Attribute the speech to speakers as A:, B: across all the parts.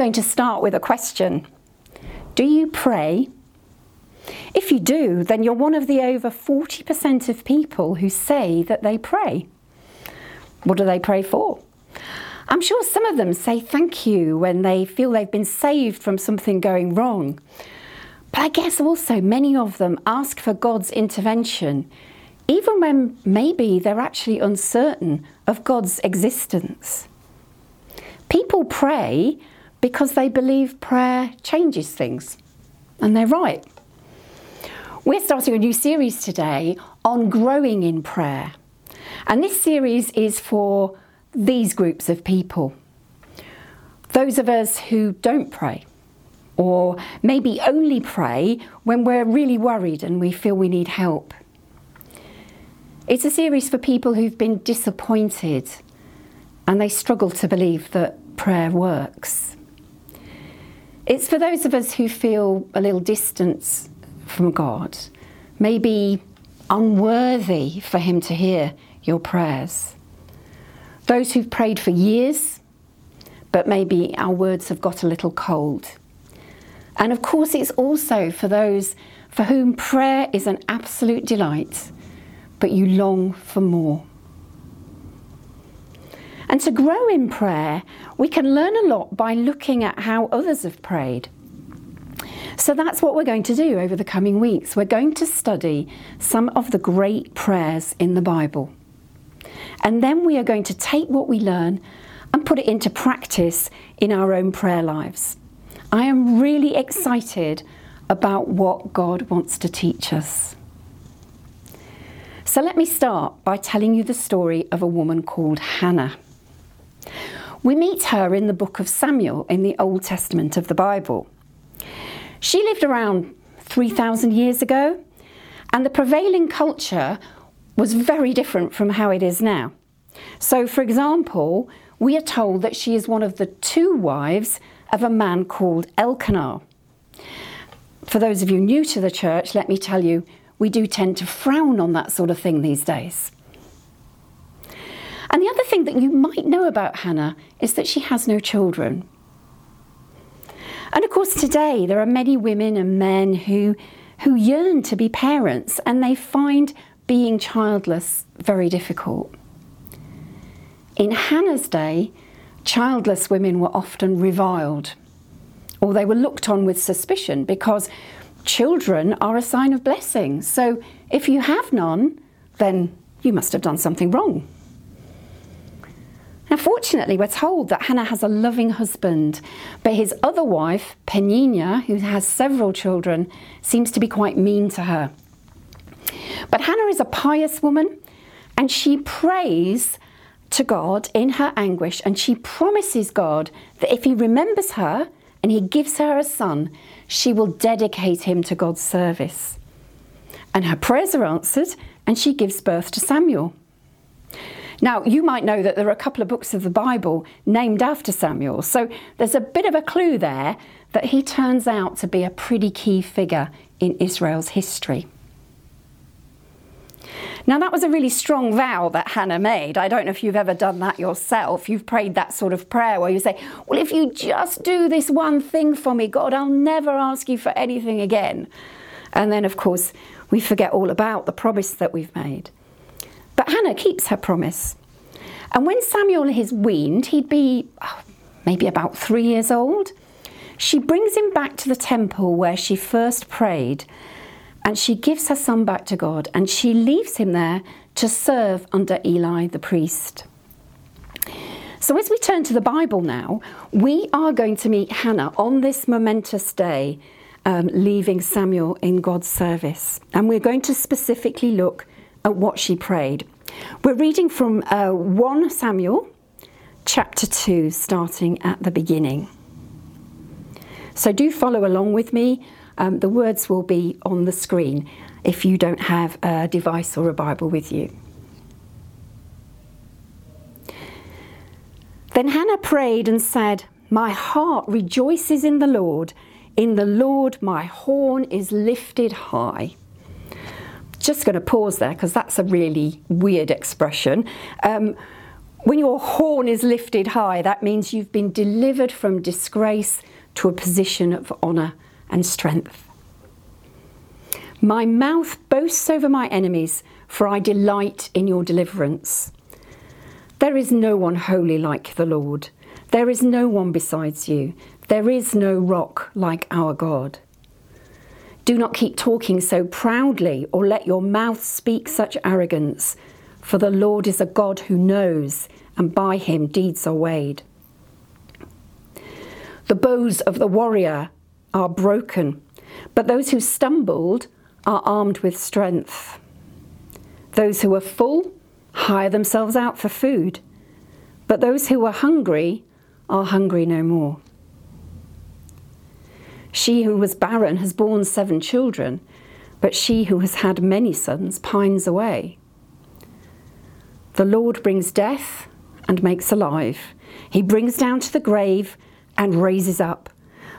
A: going to start with a question Do you pray? If you do, then you're one of the over 40% of people who say that they pray. What do they pray for? I'm sure some of them say thank you when they feel they've been saved from something going wrong. But I guess also many of them ask for God's intervention, even when maybe they're actually uncertain of God's existence. People pray because they believe prayer changes things, and they're right. We're starting a new series today on growing in prayer. And this series is for these groups of people those of us who don't pray, or maybe only pray when we're really worried and we feel we need help. It's a series for people who've been disappointed and they struggle to believe that prayer works. It's for those of us who feel a little distance from God, maybe unworthy for Him to hear your prayers. Those who've prayed for years, but maybe our words have got a little cold. And of course, it's also for those for whom prayer is an absolute delight, but you long for more. And to grow in prayer, we can learn a lot by looking at how others have prayed. So that's what we're going to do over the coming weeks. We're going to study some of the great prayers in the Bible. And then we are going to take what we learn and put it into practice in our own prayer lives. I am really excited about what God wants to teach us. So let me start by telling you the story of a woman called Hannah. We meet her in the book of Samuel in the Old Testament of the Bible. She lived around 3,000 years ago, and the prevailing culture was very different from how it is now. So, for example, we are told that she is one of the two wives of a man called Elkanah. For those of you new to the church, let me tell you, we do tend to frown on that sort of thing these days. And the other thing that you might know about Hannah is that she has no children. And of course, today there are many women and men who, who yearn to be parents and they find being childless very difficult. In Hannah's day, childless women were often reviled or they were looked on with suspicion because children are a sign of blessing. So if you have none, then you must have done something wrong. Now, fortunately, we're told that Hannah has a loving husband, but his other wife, Peninnah, who has several children, seems to be quite mean to her. But Hannah is a pious woman and she prays to God in her anguish and she promises God that if he remembers her and he gives her a son, she will dedicate him to God's service. And her prayers are answered and she gives birth to Samuel. Now, you might know that there are a couple of books of the Bible named after Samuel, so there's a bit of a clue there that he turns out to be a pretty key figure in Israel's history. Now, that was a really strong vow that Hannah made. I don't know if you've ever done that yourself. You've prayed that sort of prayer where you say, Well, if you just do this one thing for me, God, I'll never ask you for anything again. And then, of course, we forget all about the promise that we've made. But Hannah keeps her promise. And when Samuel is weaned, he'd be oh, maybe about three years old. She brings him back to the temple where she first prayed and she gives her son back to God and she leaves him there to serve under Eli the priest. So, as we turn to the Bible now, we are going to meet Hannah on this momentous day, um, leaving Samuel in God's service. And we're going to specifically look at what she prayed. We're reading from uh, 1 Samuel chapter 2, starting at the beginning. So, do follow along with me um, the words will be on the screen if you don't have a device or a Bible with you. Then Hannah prayed and said, My heart rejoices in the Lord. In the Lord, my horn is lifted high. Just going to pause there because that's a really weird expression. Um, When your horn is lifted high, that means you've been delivered from disgrace to a position of honour and strength. My mouth boasts over my enemies, for I delight in your deliverance. There is no one holy like the Lord. There is no one besides you. There is no rock like our God. Do not keep talking so proudly or let your mouth speak such arrogance, for the Lord is a God who knows, and by him deeds are weighed. The bows of the warrior are broken, but those who stumbled are armed with strength. Those who are full hire themselves out for food, but those who are hungry are hungry no more. She who was barren has borne seven children, but she who has had many sons pines away. The Lord brings death and makes alive. He brings down to the grave and raises up.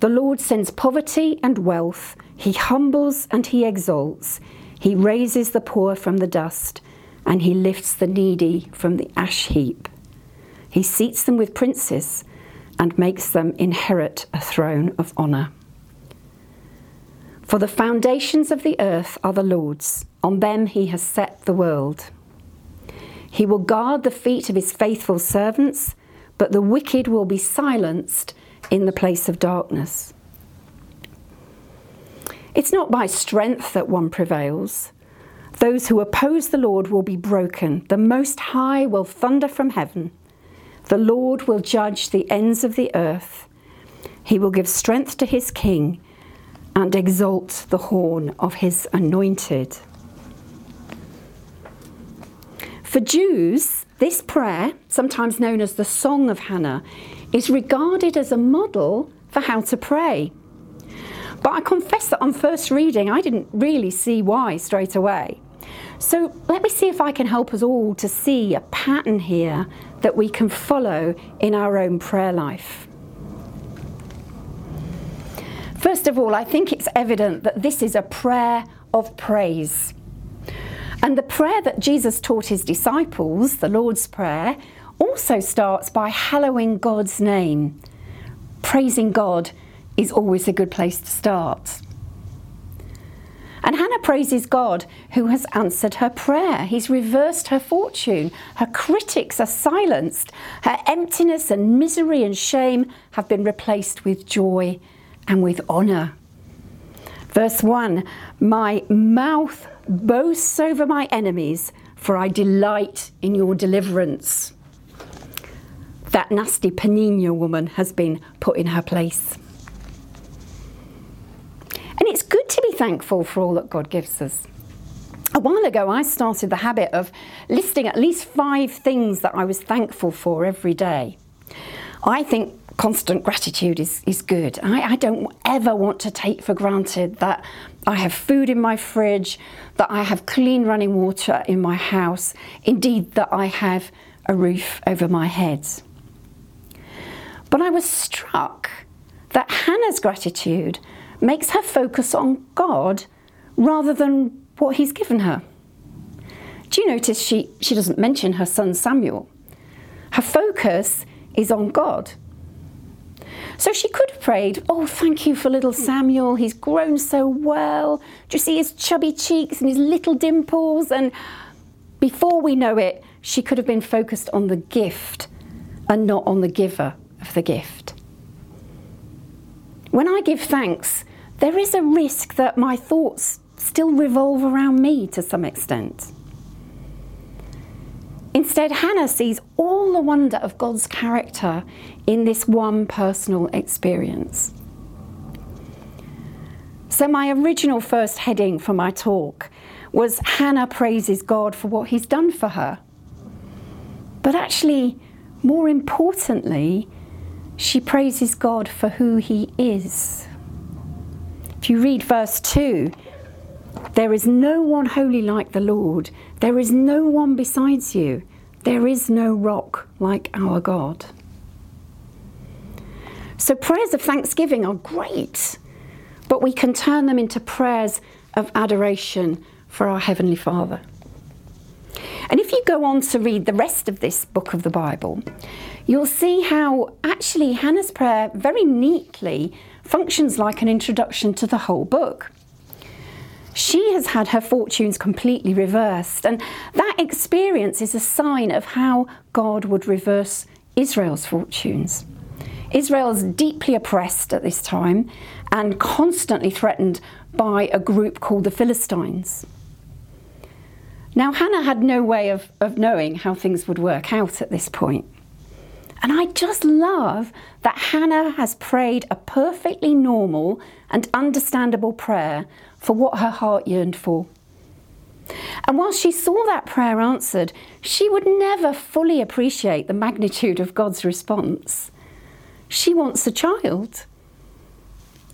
A: The Lord sends poverty and wealth. He humbles and he exalts. He raises the poor from the dust, and he lifts the needy from the ash heap. He seats them with princes and makes them inherit a throne of honour. For the foundations of the earth are the Lord's, on them he has set the world. He will guard the feet of his faithful servants, but the wicked will be silenced in the place of darkness. It's not by strength that one prevails. Those who oppose the Lord will be broken. The Most High will thunder from heaven. The Lord will judge the ends of the earth. He will give strength to his king and exalt the horn of his anointed. For Jews, this prayer, sometimes known as the Song of Hannah, is regarded as a model for how to pray. But I confess that on first reading, I didn't really see why straight away. So let me see if I can help us all to see a pattern here that we can follow in our own prayer life. First of all, I think it's evident that this is a prayer of praise. And the prayer that Jesus taught his disciples, the Lord's Prayer, also starts by hallowing God's name. Praising God is always a good place to start. And Hannah praises God who has answered her prayer. He's reversed her fortune. Her critics are silenced. Her emptiness and misery and shame have been replaced with joy and with honour. Verse 1 My mouth boasts over my enemies, for I delight in your deliverance. That nasty Peninnah woman has been put in her place. And it's good to be thankful for all that God gives us. A while ago, I started the habit of listing at least five things that I was thankful for every day. I think constant gratitude is, is good. I, I don't ever want to take for granted that I have food in my fridge, that I have clean running water in my house, indeed, that I have a roof over my head. But I was struck that Hannah's gratitude makes her focus on God rather than what He's given her. Do you notice she, she doesn't mention her son Samuel? Her focus is on God. So she could have prayed, Oh, thank you for little Samuel. He's grown so well. Do you see his chubby cheeks and his little dimples? And before we know it, she could have been focused on the gift and not on the giver of the gift. When I give thanks, there is a risk that my thoughts still revolve around me to some extent. Instead, Hannah sees all the wonder of God's character in this one personal experience. So, my original first heading for my talk was Hannah praises God for what he's done for her. But actually, more importantly, she praises God for who he is. If you read verse 2, there is no one holy like the Lord. There is no one besides you. There is no rock like our God. So, prayers of thanksgiving are great, but we can turn them into prayers of adoration for our Heavenly Father. And if you go on to read the rest of this book of the Bible, you'll see how actually Hannah's prayer very neatly functions like an introduction to the whole book. She has had her fortunes completely reversed, and that experience is a sign of how God would reverse Israel's fortunes. Israel is deeply oppressed at this time and constantly threatened by a group called the Philistines. Now, Hannah had no way of, of knowing how things would work out at this point. And I just love that Hannah has prayed a perfectly normal and understandable prayer for what her heart yearned for. And while she saw that prayer answered, she would never fully appreciate the magnitude of God's response. She wants a child.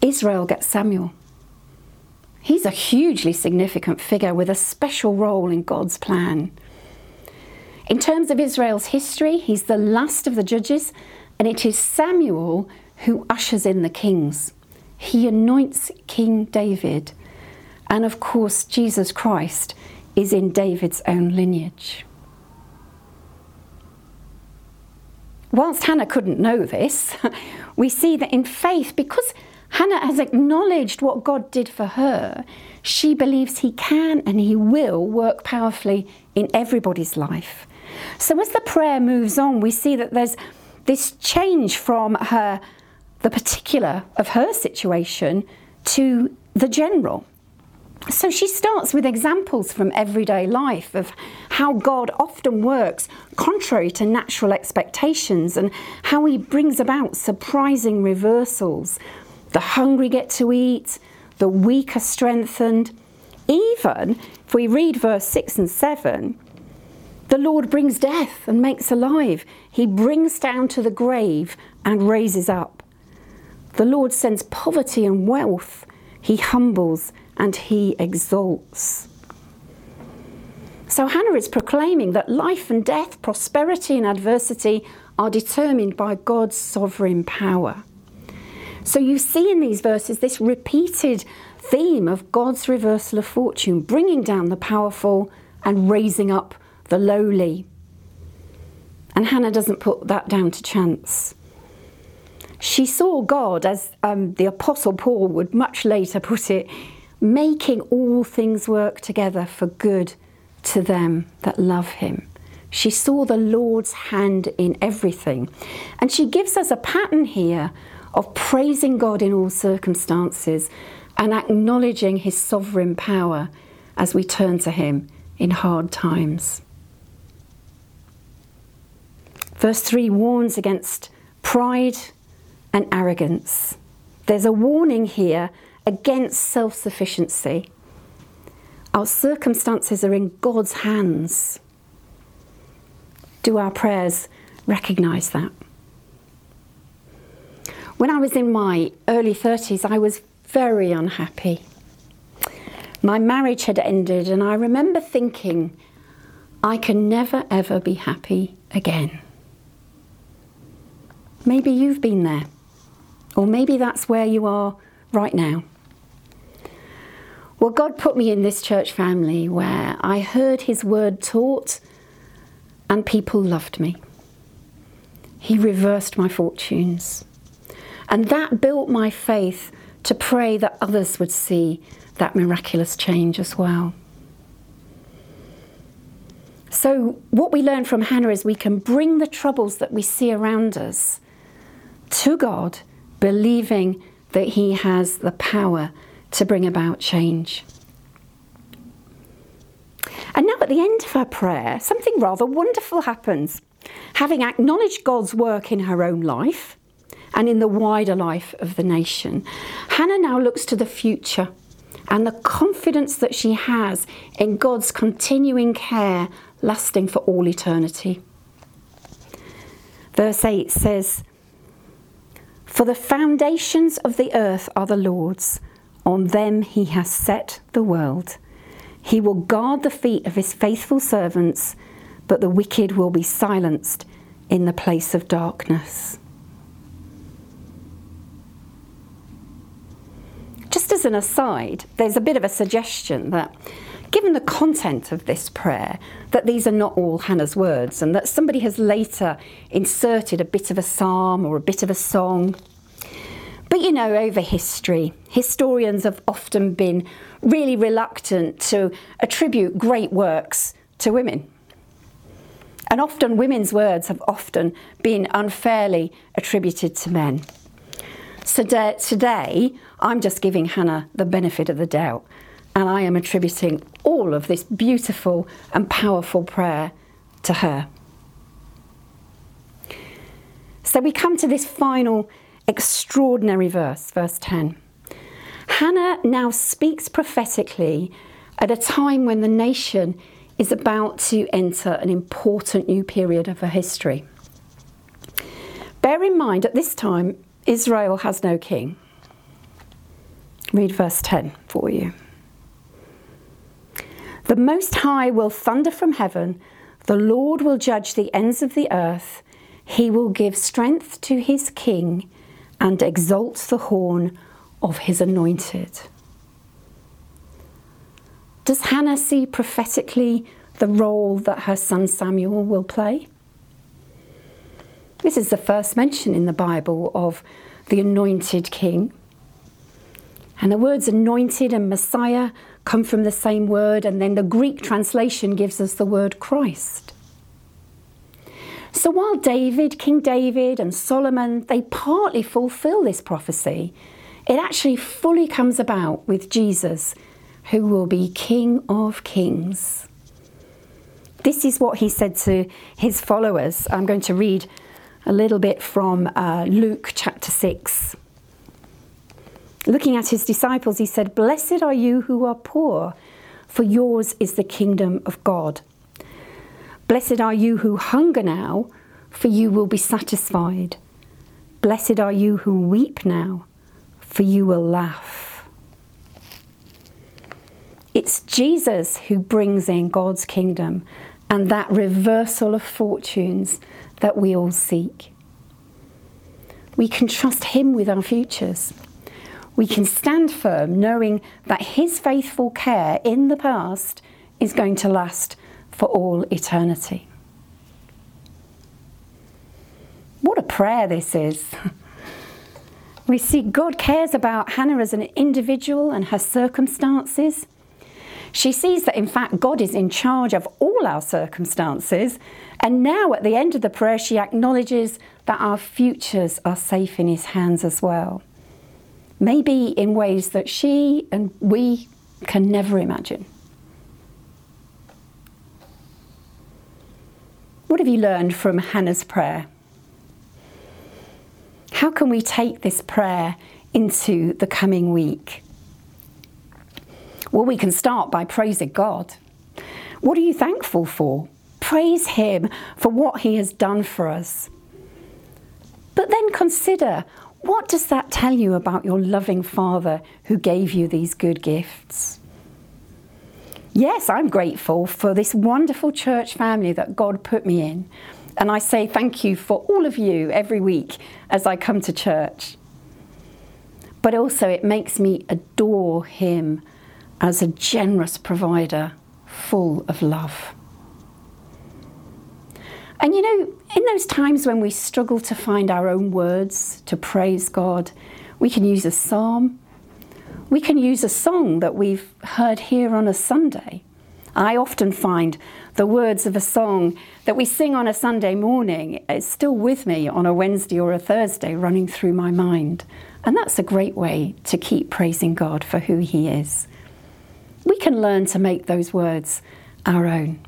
A: Israel gets Samuel. He's a hugely significant figure with a special role in God's plan. In terms of Israel's history, he's the last of the judges, and it is Samuel who ushers in the kings. He anoints King David, and of course, Jesus Christ is in David's own lineage. Whilst Hannah couldn't know this, we see that in faith, because Hannah has acknowledged what God did for her. She believes He can and He will work powerfully in everybody's life. So as the prayer moves on, we see that there's this change from her, the particular of her situation, to the general. So she starts with examples from everyday life of how God often works contrary to natural expectations and how he brings about surprising reversals the hungry get to eat, the weak are strengthened. Even if we read verse 6 and 7, the Lord brings death and makes alive. He brings down to the grave and raises up. The Lord sends poverty and wealth. He humbles and he exalts. So Hannah is proclaiming that life and death, prosperity and adversity are determined by God's sovereign power. So you see in these verses this repeated theme of God's reversal of fortune, bringing down the powerful and raising up the lowly. And Hannah doesn't put that down to chance. She saw God, as um, the Apostle Paul would much later put it, making all things work together for good to them that love him. She saw the Lord's hand in everything. And she gives us a pattern here of praising God in all circumstances and acknowledging his sovereign power as we turn to him in hard times. Verse 3 warns against pride and arrogance. There's a warning here against self sufficiency. Our circumstances are in God's hands. Do our prayers recognise that? When I was in my early 30s, I was very unhappy. My marriage had ended, and I remember thinking, I can never ever be happy again. Maybe you've been there, or maybe that's where you are right now. Well, God put me in this church family where I heard His word taught and people loved me. He reversed my fortunes. And that built my faith to pray that others would see that miraculous change as well. So, what we learn from Hannah is we can bring the troubles that we see around us to God, believing that He has the power to bring about change. And now, at the end of her prayer, something rather wonderful happens. Having acknowledged God's work in her own life, and in the wider life of the nation. Hannah now looks to the future and the confidence that she has in God's continuing care lasting for all eternity. Verse 8 says, For the foundations of the earth are the Lord's, on them he has set the world. He will guard the feet of his faithful servants, but the wicked will be silenced in the place of darkness. Just as an aside, there's a bit of a suggestion that given the content of this prayer that these are not all Hannah's words and that somebody has later inserted a bit of a psalm or a bit of a song. But you know, over history, historians have often been really reluctant to attribute great works to women. And often women's words have often been unfairly attributed to men. So today, I'm just giving Hannah the benefit of the doubt, and I am attributing all of this beautiful and powerful prayer to her. So we come to this final extraordinary verse, verse 10. Hannah now speaks prophetically at a time when the nation is about to enter an important new period of her history. Bear in mind, at this time, Israel has no king. Read verse 10 for you. The Most High will thunder from heaven, the Lord will judge the ends of the earth, he will give strength to his king and exalt the horn of his anointed. Does Hannah see prophetically the role that her son Samuel will play? This is the first mention in the Bible of the anointed king. And the words anointed and Messiah come from the same word, and then the Greek translation gives us the word Christ. So while David, King David, and Solomon, they partly fulfill this prophecy, it actually fully comes about with Jesus, who will be King of Kings. This is what he said to his followers. I'm going to read a little bit from uh, Luke chapter 6. Looking at his disciples, he said, Blessed are you who are poor, for yours is the kingdom of God. Blessed are you who hunger now, for you will be satisfied. Blessed are you who weep now, for you will laugh. It's Jesus who brings in God's kingdom and that reversal of fortunes that we all seek. We can trust Him with our futures. We can stand firm knowing that His faithful care in the past is going to last for all eternity. What a prayer this is! We see God cares about Hannah as an individual and her circumstances. She sees that, in fact, God is in charge of all our circumstances. And now, at the end of the prayer, she acknowledges that our futures are safe in His hands as well. Maybe in ways that she and we can never imagine. What have you learned from Hannah's prayer? How can we take this prayer into the coming week? Well, we can start by praising God. What are you thankful for? Praise Him for what He has done for us. But then consider what does that tell you about your loving Father who gave you these good gifts? Yes, I'm grateful for this wonderful church family that God put me in. And I say thank you for all of you every week as I come to church. But also, it makes me adore Him as a generous provider full of love. And you know, in those times when we struggle to find our own words to praise God, we can use a psalm. We can use a song that we've heard here on a Sunday. I often find the words of a song that we sing on a Sunday morning is still with me on a Wednesday or a Thursday running through my mind. And that's a great way to keep praising God for who He is we can learn to make those words our own.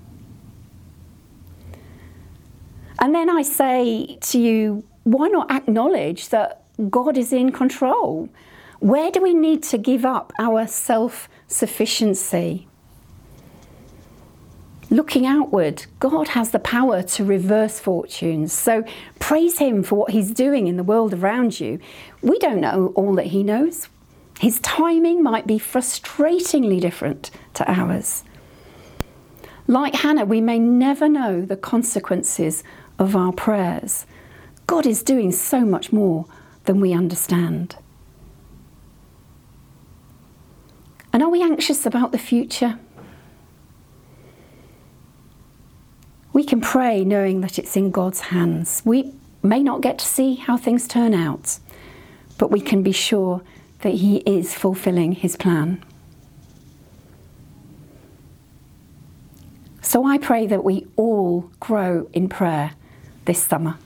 A: And then I say to you, why not acknowledge that God is in control? Where do we need to give up our self sufficiency? Looking outward, God has the power to reverse fortunes. So praise Him for what He's doing in the world around you. We don't know all that He knows. His timing might be frustratingly different to ours. Like Hannah, we may never know the consequences of our prayers. God is doing so much more than we understand. And are we anxious about the future? We can pray knowing that it's in God's hands. We may not get to see how things turn out, but we can be sure that He is fulfilling His plan. So I pray that we all grow in prayer this summer.